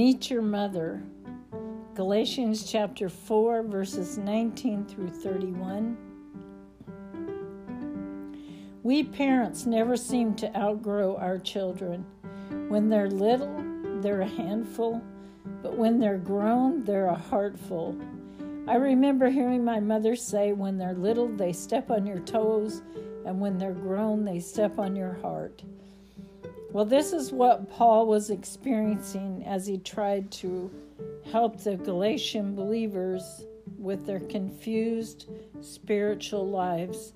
Meet your mother. Galatians chapter 4, verses 19 through 31. We parents never seem to outgrow our children. When they're little, they're a handful, but when they're grown, they're a heartful. I remember hearing my mother say, when they're little, they step on your toes, and when they're grown, they step on your heart. Well, this is what Paul was experiencing as he tried to help the Galatian believers with their confused spiritual lives.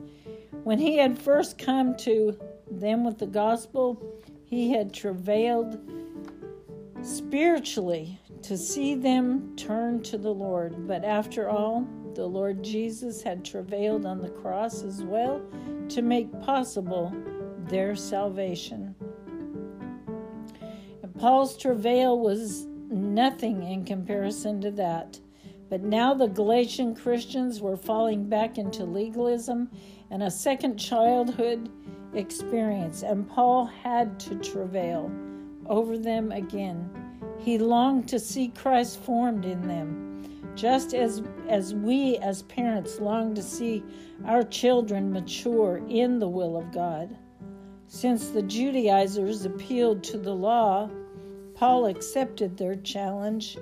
When he had first come to them with the gospel, he had travailed spiritually to see them turn to the Lord. But after all, the Lord Jesus had travailed on the cross as well to make possible their salvation. Paul's travail was nothing in comparison to that. But now the Galatian Christians were falling back into legalism and a second childhood experience, and Paul had to travail over them again. He longed to see Christ formed in them, just as, as we as parents long to see our children mature in the will of God. Since the Judaizers appealed to the law, Paul accepted their challenge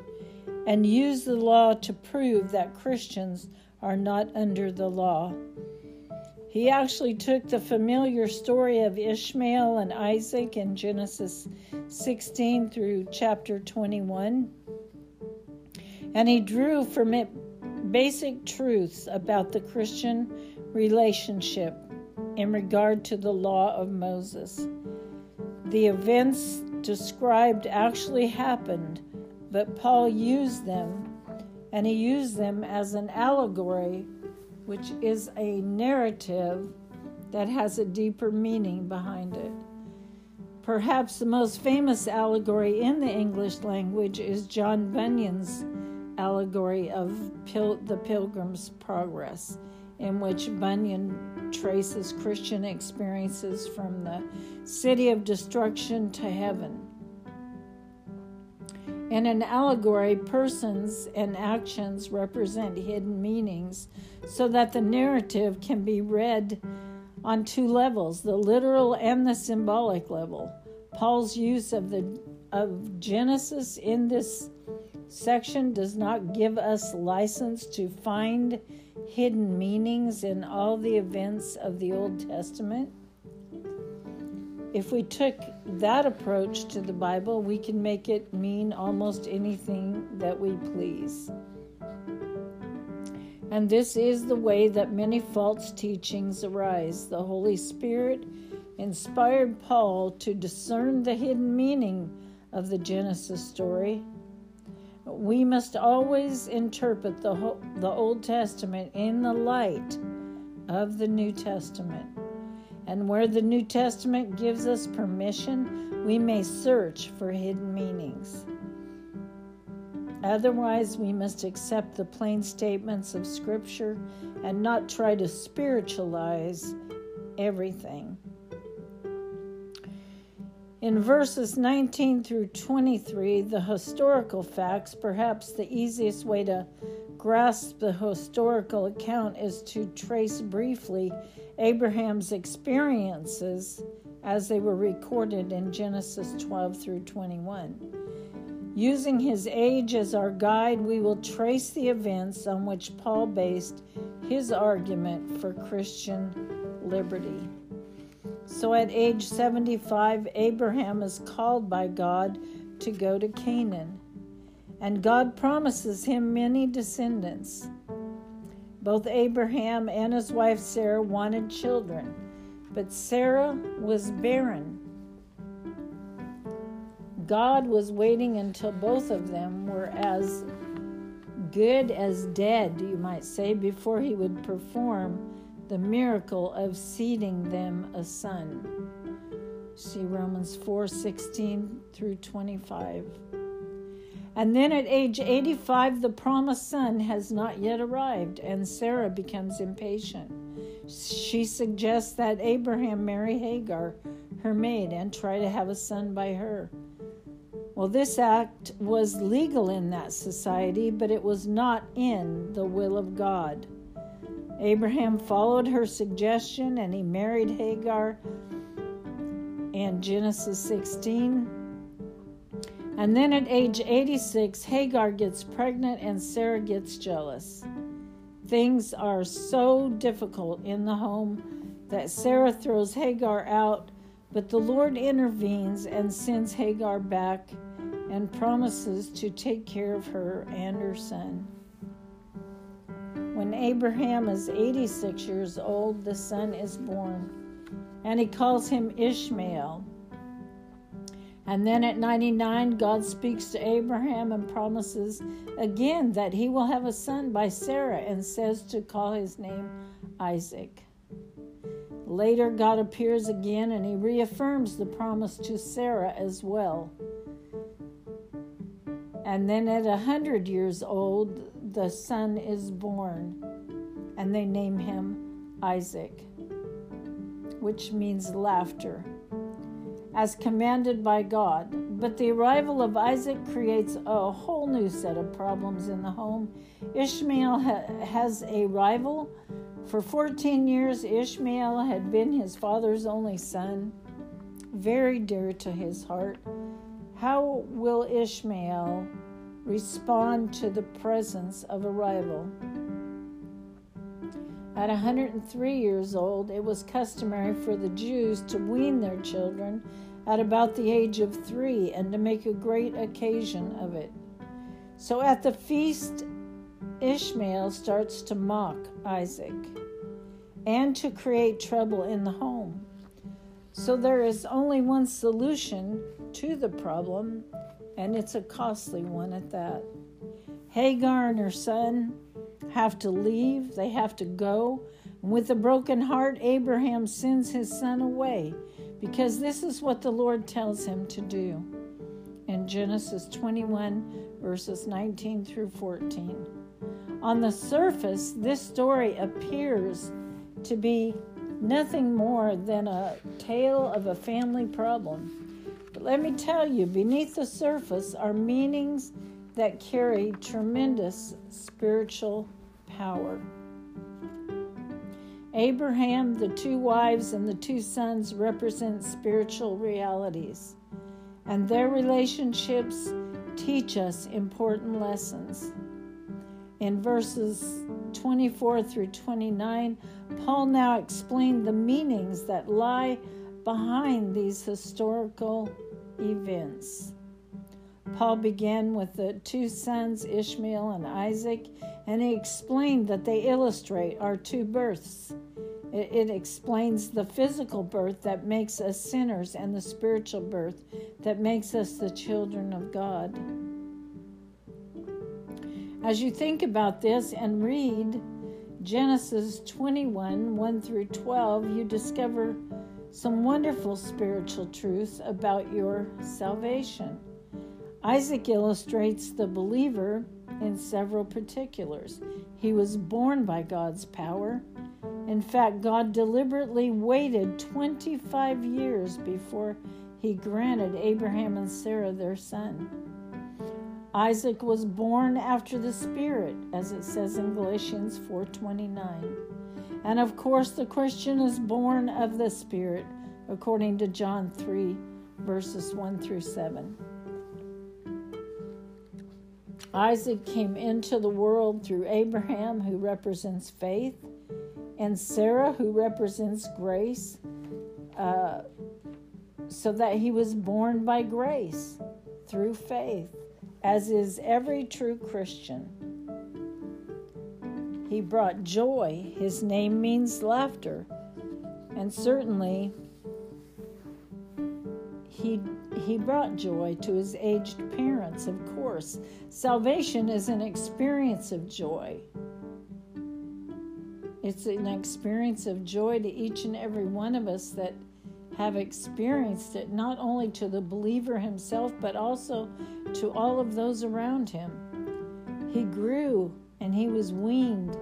and used the law to prove that Christians are not under the law. He actually took the familiar story of Ishmael and Isaac in Genesis 16 through chapter 21, and he drew from it basic truths about the Christian relationship in regard to the law of Moses. The events described actually happened, but Paul used them, and he used them as an allegory which is a narrative that has a deeper meaning behind it. Perhaps the most famous allegory in the English language is John Bunyan's allegory of Pil- the Pilgrim's Progress, in which Bunyan traces Christian experiences from the city of destruction to heaven. In an allegory, persons and actions represent hidden meanings so that the narrative can be read on two levels the literal and the symbolic level. Paul's use of the of Genesis in this section does not give us license to find hidden meanings in all the events of the Old Testament. If we took that approach to the Bible, we can make it mean almost anything that we please. And this is the way that many false teachings arise. The Holy Spirit inspired Paul to discern the hidden meaning of the Genesis story. We must always interpret the, the Old Testament in the light of the New Testament. And where the New Testament gives us permission, we may search for hidden meanings. Otherwise, we must accept the plain statements of Scripture and not try to spiritualize everything. In verses 19 through 23, the historical facts, perhaps the easiest way to grasp the historical account is to trace briefly Abraham's experiences as they were recorded in Genesis 12 through 21. Using his age as our guide, we will trace the events on which Paul based his argument for Christian liberty. So at age 75, Abraham is called by God to go to Canaan, and God promises him many descendants. Both Abraham and his wife Sarah wanted children, but Sarah was barren. God was waiting until both of them were as good as dead, you might say, before he would perform the miracle of seeding them a son. See Romans 4 16 through 25. And then at age 85, the promised son has not yet arrived, and Sarah becomes impatient. She suggests that Abraham marry Hagar, her maid, and try to have a son by her. Well, this act was legal in that society, but it was not in the will of God. Abraham followed her suggestion and he married Hagar in Genesis 16. And then at age 86, Hagar gets pregnant and Sarah gets jealous. Things are so difficult in the home that Sarah throws Hagar out, but the Lord intervenes and sends Hagar back and promises to take care of her and her son. When Abraham is 86 years old, the son is born, and he calls him Ishmael. And then at 99, God speaks to Abraham and promises again that he will have a son by Sarah and says to call his name Isaac. Later, God appears again and he reaffirms the promise to Sarah as well. And then at hundred years old, the son is born, and they name him Isaac, which means laughter, as commanded by God. But the arrival of Isaac creates a whole new set of problems in the home. Ishmael ha- has a rival. For 14 years, Ishmael had been his father's only son, very dear to his heart. How will Ishmael respond to the presence of a rival? At 103 years old, it was customary for the Jews to wean their children at about the age of three and to make a great occasion of it. So at the feast, Ishmael starts to mock Isaac and to create trouble in the home. So there is only one solution to the problem, and it's a costly one at that. Hagar and her son have to leave, they have to go. And with a broken heart, Abraham sends his son away because this is what the Lord tells him to do in Genesis 21, verses 19 through 14. On the surface, this story appears to be nothing more than a tale of a family problem. Let me tell you, beneath the surface are meanings that carry tremendous spiritual power. Abraham, the two wives, and the two sons represent spiritual realities, and their relationships teach us important lessons. In verses 24 through 29, Paul now explained the meanings that lie behind these historical events. Paul began with the two sons, Ishmael and Isaac, and he explained that they illustrate our two births. It, explains the physical birth that makes us sinners and the spiritual birth that makes us the children of God. As you think about this and read Genesis 21 1 through 12, you discover some wonderful spiritual truths about your salvation. Isaac illustrates the believer in several particulars. He was born by God's power. In fact, God deliberately waited 25 years before he granted Abraham and Sarah their son. Isaac was born after the spirit as it says in Galatians 4:29. And of course, the Christian is born of the Spirit, according to John 3, verses 1 through 7. Isaac came into the world through Abraham, who represents faith, and Sarah, who represents grace, uh, so that he was born by grace through faith, as is every true Christian. He brought joy. His name means laughter. And certainly, he, he brought joy to his aged parents, of course. Salvation is an experience of joy. It's an experience of joy to each and every one of us that have experienced it, not only to the believer himself, but also to all of those around him. He grew and he was weaned.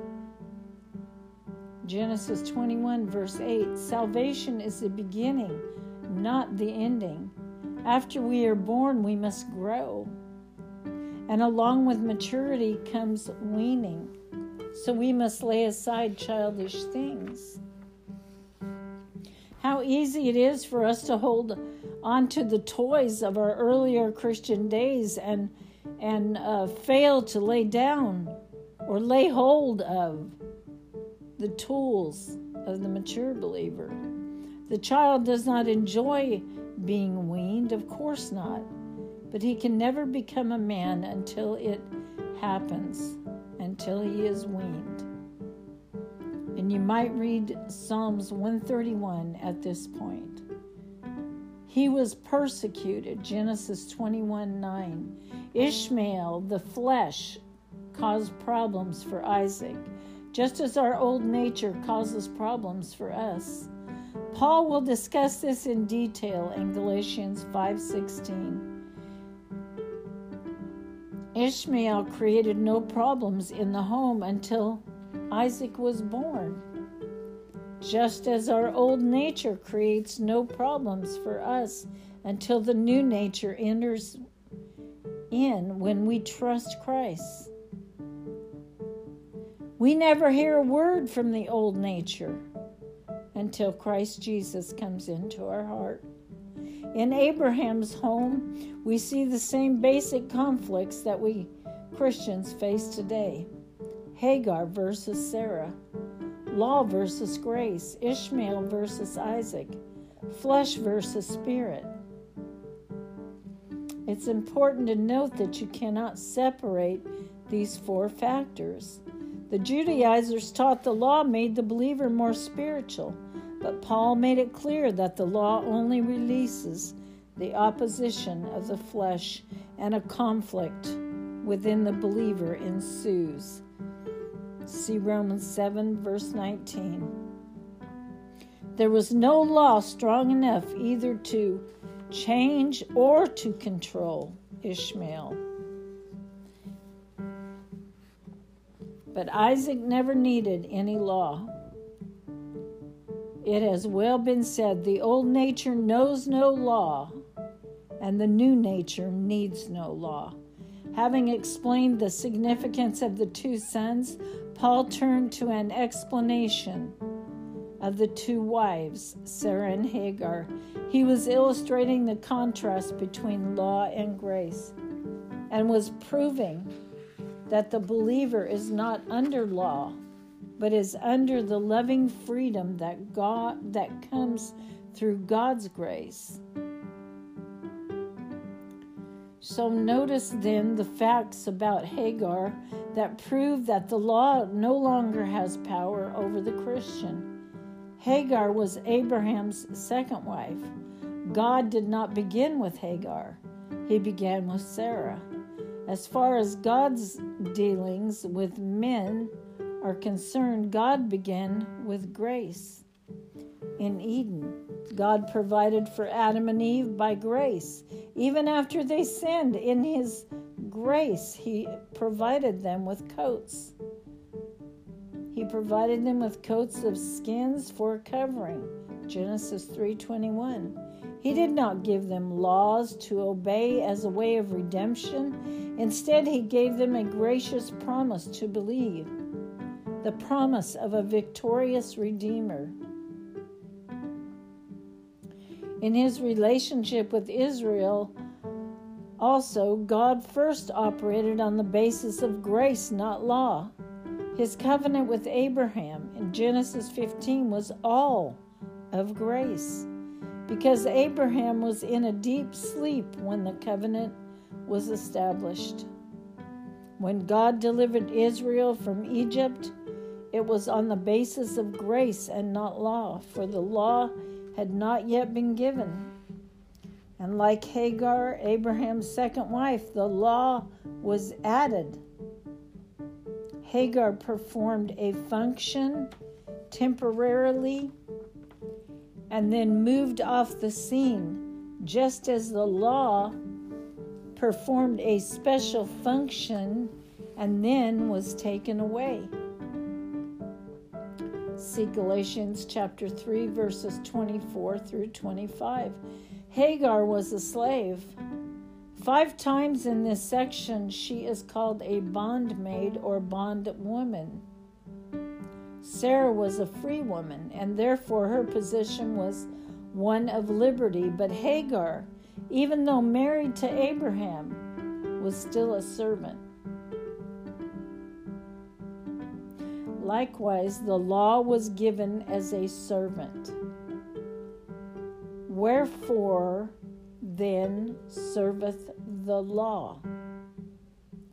Genesis 21, verse 8 Salvation is the beginning, not the ending. After we are born, we must grow. And along with maturity comes weaning. So we must lay aside childish things. How easy it is for us to hold on to the toys of our earlier Christian days and, and uh, fail to lay down or lay hold of the tools of the mature believer. The child does not enjoy being weaned, of course not, but he can never become a man until it happens, until he is weaned. And you might read Psalms 131 at this point. He was persecuted, Genesis 21 9. Ishmael, the flesh, caused problems for Isaac, just as our old nature causes problems for us. Paul will discuss this in detail in Galatians 5:16. Ishmael created no problems in the home until Isaac was born. Just as our old nature creates no problems for us until the new nature enters in when we trust Christ. We never hear a word from the old nature until Christ Jesus comes into our heart. In Abraham's home, we see the same basic conflicts that we Christians face today Hagar versus Sarah, law versus grace, Ishmael versus Isaac, flesh versus spirit. It's important to note that you cannot separate these four factors. The Judaizers taught the law made the believer more spiritual, but Paul made it clear that the law only releases the opposition of the flesh and a conflict within the believer ensues. See Romans 7, verse 19. There was no law strong enough either to change or to control Ishmael. But Isaac never needed any law. It has well been said the old nature knows no law, and the new nature needs no law. Having explained the significance of the two sons, Paul turned to an explanation of the two wives, Sarah and Hagar. He was illustrating the contrast between law and grace and was proving that the believer is not under law, but is under the loving freedom that God that comes through God's grace. So notice then the facts about Hagar that prove that the law no longer has power over the Christian. Hagar was Abraham's second wife. God did not begin with Hagar, he began with Sarah. As far as God's dealings with men are concerned, God began with grace. In Eden, God provided for Adam and Eve by grace. Even after they sinned, in His grace, He provided them with coats. He provided them with coats of skins for covering. Genesis 3:21. He did not give them laws to obey as a way of redemption. Instead, he gave them a gracious promise to believe the promise of a victorious Redeemer. In his relationship with Israel, also, God first operated on the basis of grace, not law. His covenant with Abraham in Genesis 15 was all of grace because Abraham was in a deep sleep when the covenant was established. When God delivered Israel from Egypt, it was on the basis of grace and not law, for the law had not yet been given. And like Hagar, Abraham's second wife, the law was added. Hagar performed a function temporarily and then moved off the scene, just as the law performed a special function and then was taken away. See Galatians chapter 3, verses 24 through 25. Hagar was a slave. Five times in this section, she is called a bondmaid or bondwoman. Sarah was a free woman, and therefore her position was one of liberty, but Hagar, even though married to Abraham, was still a servant. Likewise, the law was given as a servant. Wherefore then serveth the law?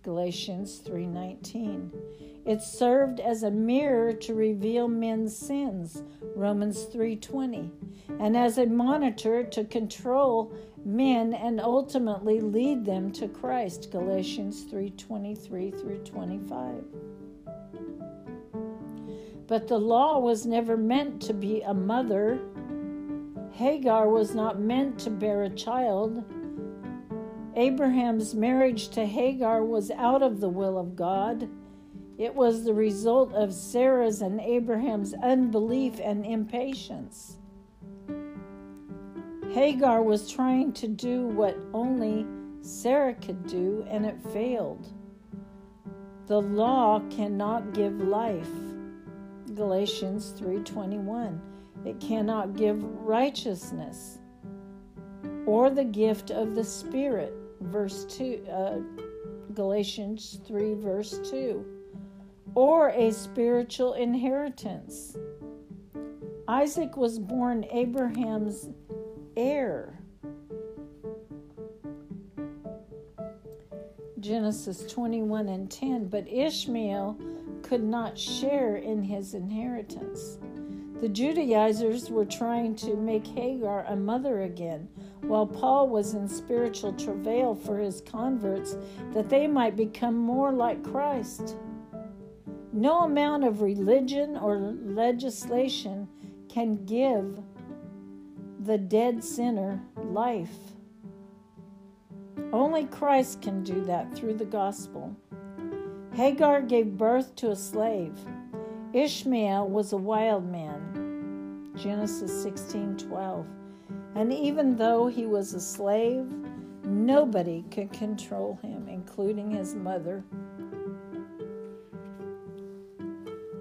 Galatians 3:19. It served as a mirror to reveal men's sins, Romans 3:20, and as a monitor to control men and ultimately lead them to Christ, Galatians 3:23 through 25. But the law was never meant to be a mother. Hagar was not meant to bear a child. Abraham's marriage to Hagar was out of the will of God. It was the result of Sarah's and Abraham's unbelief and impatience. Hagar was trying to do what only Sarah could do, and it failed. The law cannot give life. Galatians 3:21. It cannot give righteousness or the gift of the spirit. Verse 2 uh, Galatians 3 verse 2 or a spiritual inheritance. Isaac was born Abraham's heir. Genesis 21 and 10, but Ishmael could not share in his inheritance. The Judaizers were trying to make Hagar a mother again, while Paul was in spiritual travail for his converts that they might become more like Christ. No amount of religion or legislation can give the dead sinner life. Only Christ can do that through the gospel. Hagar gave birth to a slave. Ishmael was a wild man. Genesis 16:12. And even though he was a slave, nobody could control him, including his mother.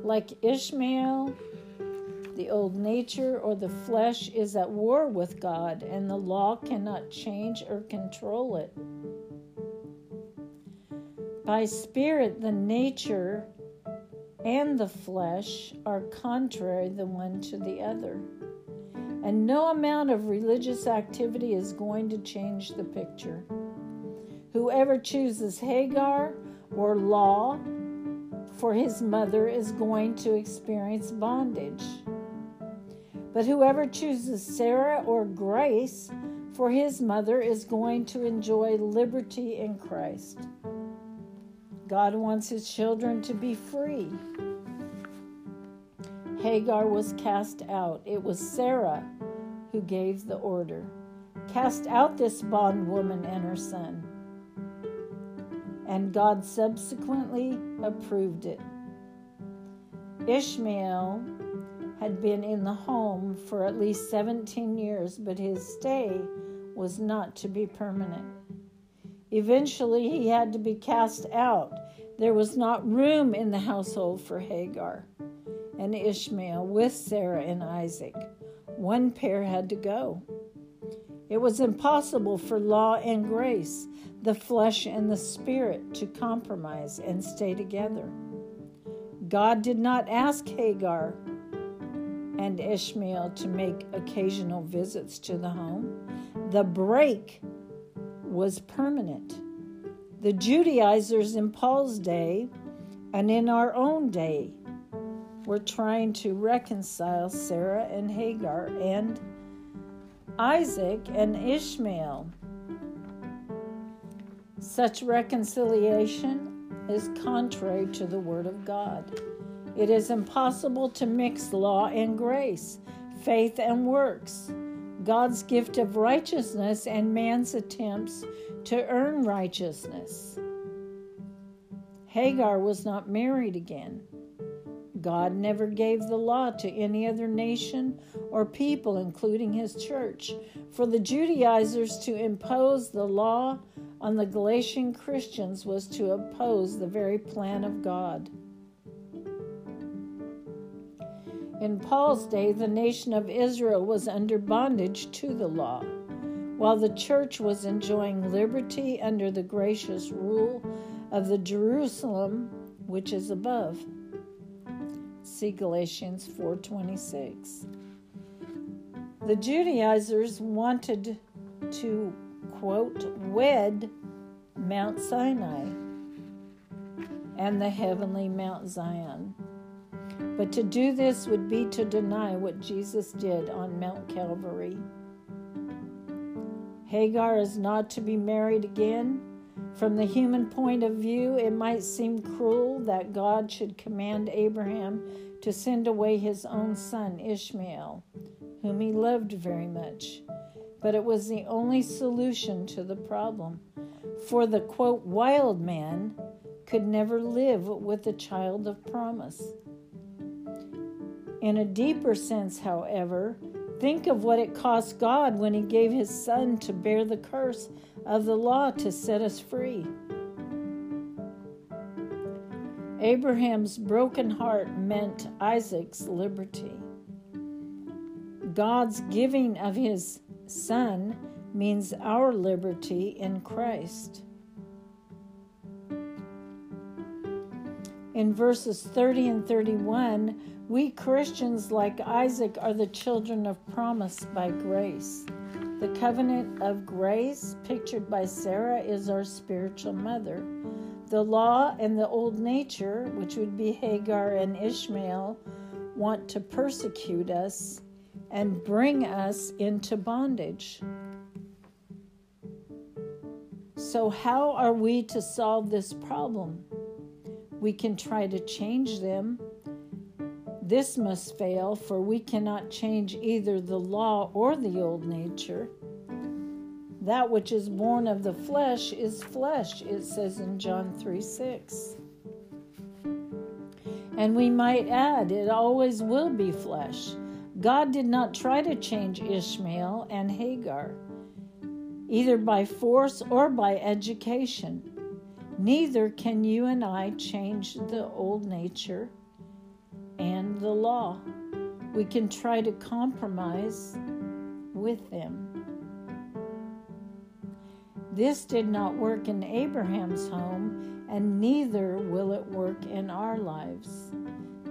Like Ishmael, the old nature or the flesh is at war with God, and the law cannot change or control it. By spirit, the nature and the flesh are contrary the one to the other. And no amount of religious activity is going to change the picture. Whoever chooses Hagar or law for his mother is going to experience bondage. But whoever chooses Sarah or grace for his mother is going to enjoy liberty in Christ. God wants his children to be free. Hagar was cast out. It was Sarah who gave the order. Cast out this bondwoman and her son. And God subsequently approved it. Ishmael had been in the home for at least 17 years, but his stay was not to be permanent. Eventually, he had to be cast out. There was not room in the household for Hagar and Ishmael with Sarah and Isaac. One pair had to go. It was impossible for law and grace, the flesh and the spirit, to compromise and stay together. God did not ask Hagar and Ishmael to make occasional visits to the home. The break was permanent. The Judaizers in Paul's day and in our own day were trying to reconcile Sarah and Hagar and Isaac and Ishmael. Such reconciliation is contrary to the Word of God. It is impossible to mix law and grace, faith and works. God's gift of righteousness and man's attempts to earn righteousness. Hagar was not married again. God never gave the law to any other nation or people, including his church. For the Judaizers to impose the law on the Galatian Christians was to oppose the very plan of God. In Paul's day, the nation of Israel was under bondage to the law, while the church was enjoying liberty under the gracious rule of the Jerusalem which is above. See Galatians 4:26. The Judaizers wanted to quote wed Mount Sinai and the heavenly Mount Zion. But to do this would be to deny what Jesus did on Mount Calvary. Hagar is not to be married again from the human point of view, it might seem cruel that God should command Abraham to send away his own son Ishmael, whom he loved very much. But it was the only solution to the problem. For the quote, wild man could never live with the child of promise. In a deeper sense, however, think of what it cost God when he gave his son to bear the curse of the law to set us free. Abraham's broken heart meant Isaac's liberty. God's giving of his son means our liberty in Christ. In verses 30 and 31, we Christians, like Isaac, are the children of promise by grace. The covenant of grace, pictured by Sarah, is our spiritual mother. The law and the old nature, which would be Hagar and Ishmael, want to persecute us and bring us into bondage. So, how are we to solve this problem? We can try to change them. This must fail, for we cannot change either the law or the old nature. That which is born of the flesh is flesh, it says in John 3 6. And we might add, it always will be flesh. God did not try to change Ishmael and Hagar, either by force or by education. Neither can you and I change the old nature and the law. We can try to compromise with them. This did not work in Abraham's home, and neither will it work in our lives.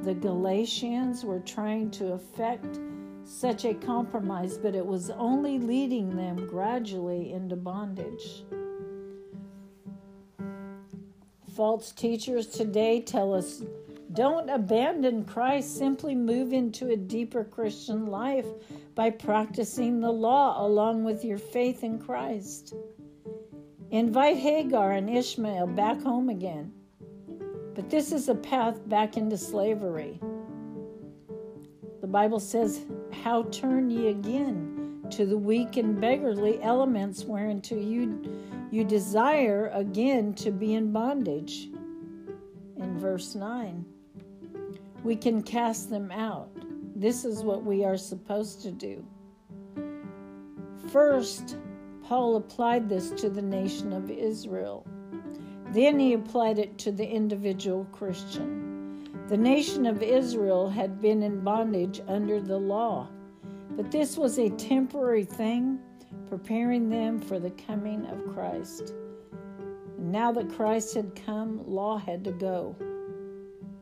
The Galatians were trying to effect such a compromise, but it was only leading them gradually into bondage. False teachers today tell us don't abandon Christ, simply move into a deeper Christian life by practicing the law along with your faith in Christ. Invite Hagar and Ishmael back home again. But this is a path back into slavery. The Bible says, How turn ye again to the weak and beggarly elements whereunto you, you desire again to be in bondage? In verse 9 we can cast them out. This is what we are supposed to do. First, Paul applied this to the nation of Israel. Then he applied it to the individual Christian. The nation of Israel had been in bondage under the law, but this was a temporary thing, preparing them for the coming of Christ. now that Christ had come, law had to go.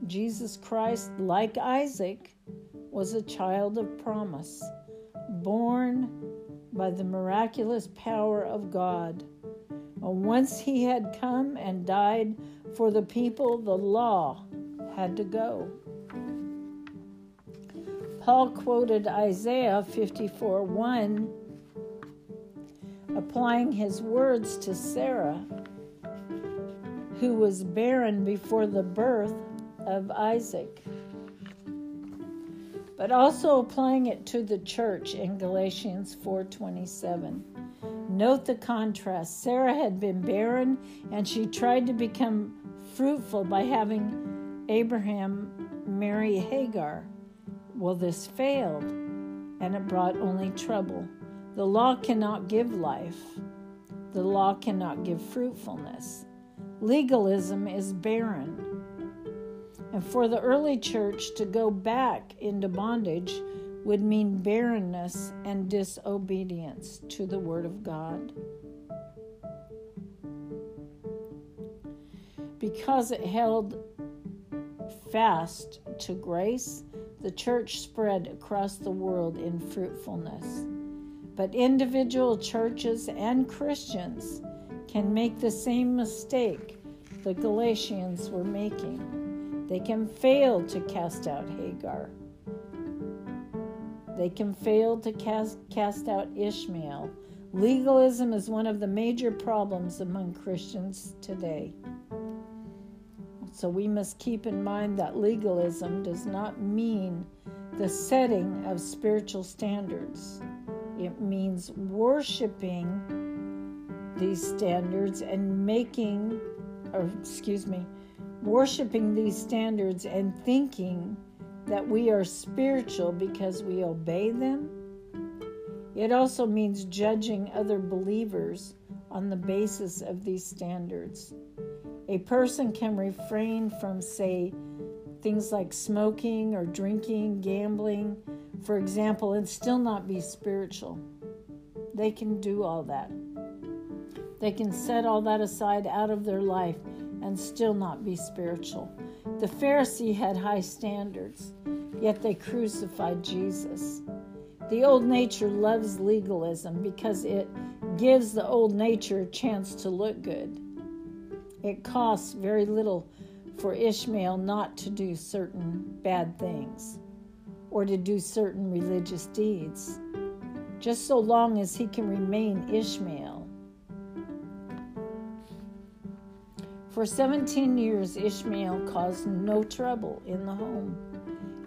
Jesus Christ, like Isaac, was a child of promise, born by the miraculous power of God. Once he had come and died for the people, the law had to go. Paul quoted Isaiah 54 1, applying his words to Sarah, who was barren before the birth of Isaac, but also applying it to the church in Galatians 4:27. Note the contrast. Sarah had been barren and she tried to become fruitful by having Abraham marry Hagar. Well, this failed, and it brought only trouble. The law cannot give life, the law cannot give fruitfulness. Legalism is barren. And for the early church to go back into bondage would mean barrenness and disobedience to the Word of God. Because it held fast to grace, the church spread across the world in fruitfulness. But individual churches and Christians can make the same mistake the Galatians were making. They can fail to cast out Hagar. They can fail to cast, cast out Ishmael. Legalism is one of the major problems among Christians today. So we must keep in mind that legalism does not mean the setting of spiritual standards. It means worshiping these standards and making, or excuse me, worshiping these standards and thinking that we are spiritual because we obey them. It also means judging other believers on the basis of these standards. A person can refrain from, say, things like smoking or drinking, gambling, for example, and still not be spiritual. They can do all that. They can set all that aside out of their life and still not be spiritual. The Pharisee had high standards, yet they crucified Jesus. The old nature loves legalism because it gives the old nature a chance to look good. It costs very little for Ishmael not to do certain bad things or to do certain religious deeds, just so long as he can remain Ishmael. For 17 years, Ishmael caused no trouble in the home.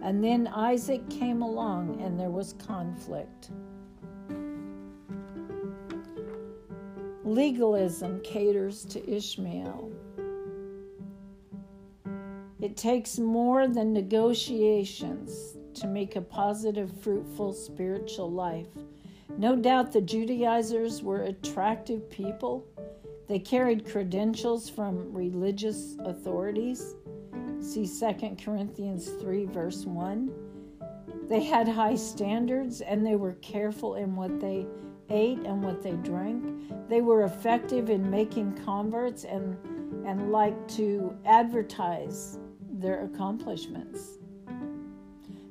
And then Isaac came along and there was conflict. Legalism caters to Ishmael. It takes more than negotiations to make a positive, fruitful spiritual life. No doubt the Judaizers were attractive people. They carried credentials from religious authorities. See 2 Corinthians 3, verse 1. They had high standards and they were careful in what they ate and what they drank. They were effective in making converts and, and liked to advertise their accomplishments.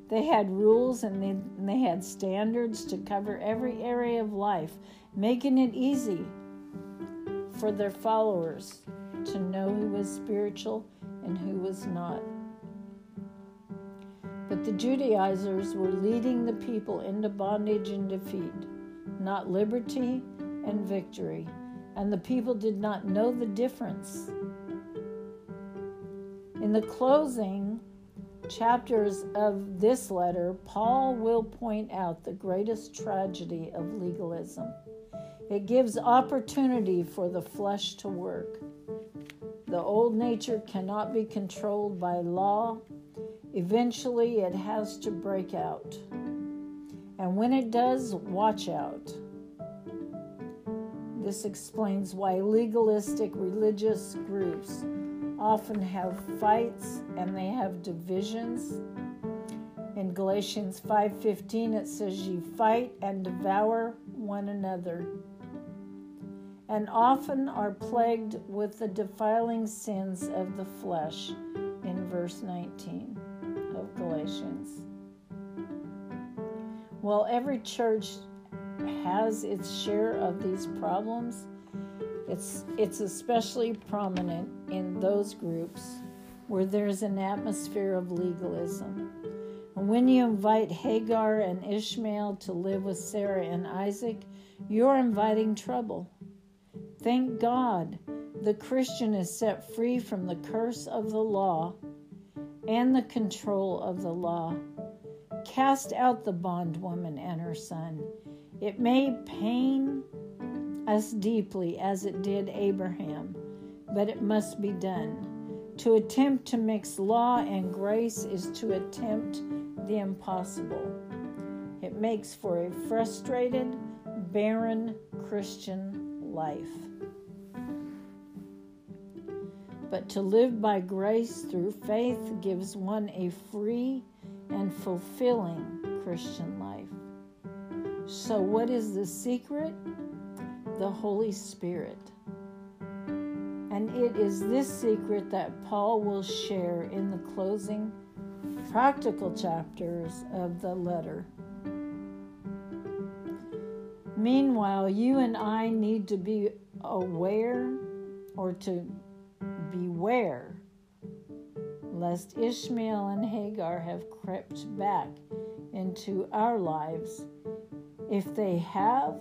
They had rules and they, and they had standards to cover every area of life, making it easy for their followers to know who was spiritual and who was not. But the Judaizers were leading the people into bondage and defeat not liberty and victory, and the people did not know the difference. In the closing chapters of this letter, Paul will point out the greatest tragedy of legalism. It gives opportunity for the flesh to work. The old nature cannot be controlled by law. Eventually, it has to break out. And when it does, watch out. This explains why legalistic religious groups often have fights and they have divisions. In Galatians 5:15 it says you fight and devour one another and often are plagued with the defiling sins of the flesh in verse 19 of Galatians. While every church has its share of these problems, it's, it's especially prominent in those groups where there's an atmosphere of legalism. And when you invite Hagar and Ishmael to live with Sarah and Isaac, you're inviting trouble. Thank God the Christian is set free from the curse of the law and the control of the law Cast out the bondwoman and her son. It may pain us deeply as it did Abraham, but it must be done. To attempt to mix law and grace is to attempt the impossible. It makes for a frustrated, barren Christian life. But to live by grace through faith gives one a free and fulfilling Christian life. So, what is the secret? The Holy Spirit. And it is this secret that Paul will share in the closing practical chapters of the letter. Meanwhile, you and I need to be aware or to beware lest Ishmael and Hagar have crept back into our lives. If they have,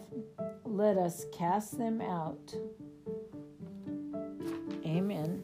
let us cast them out. Amen.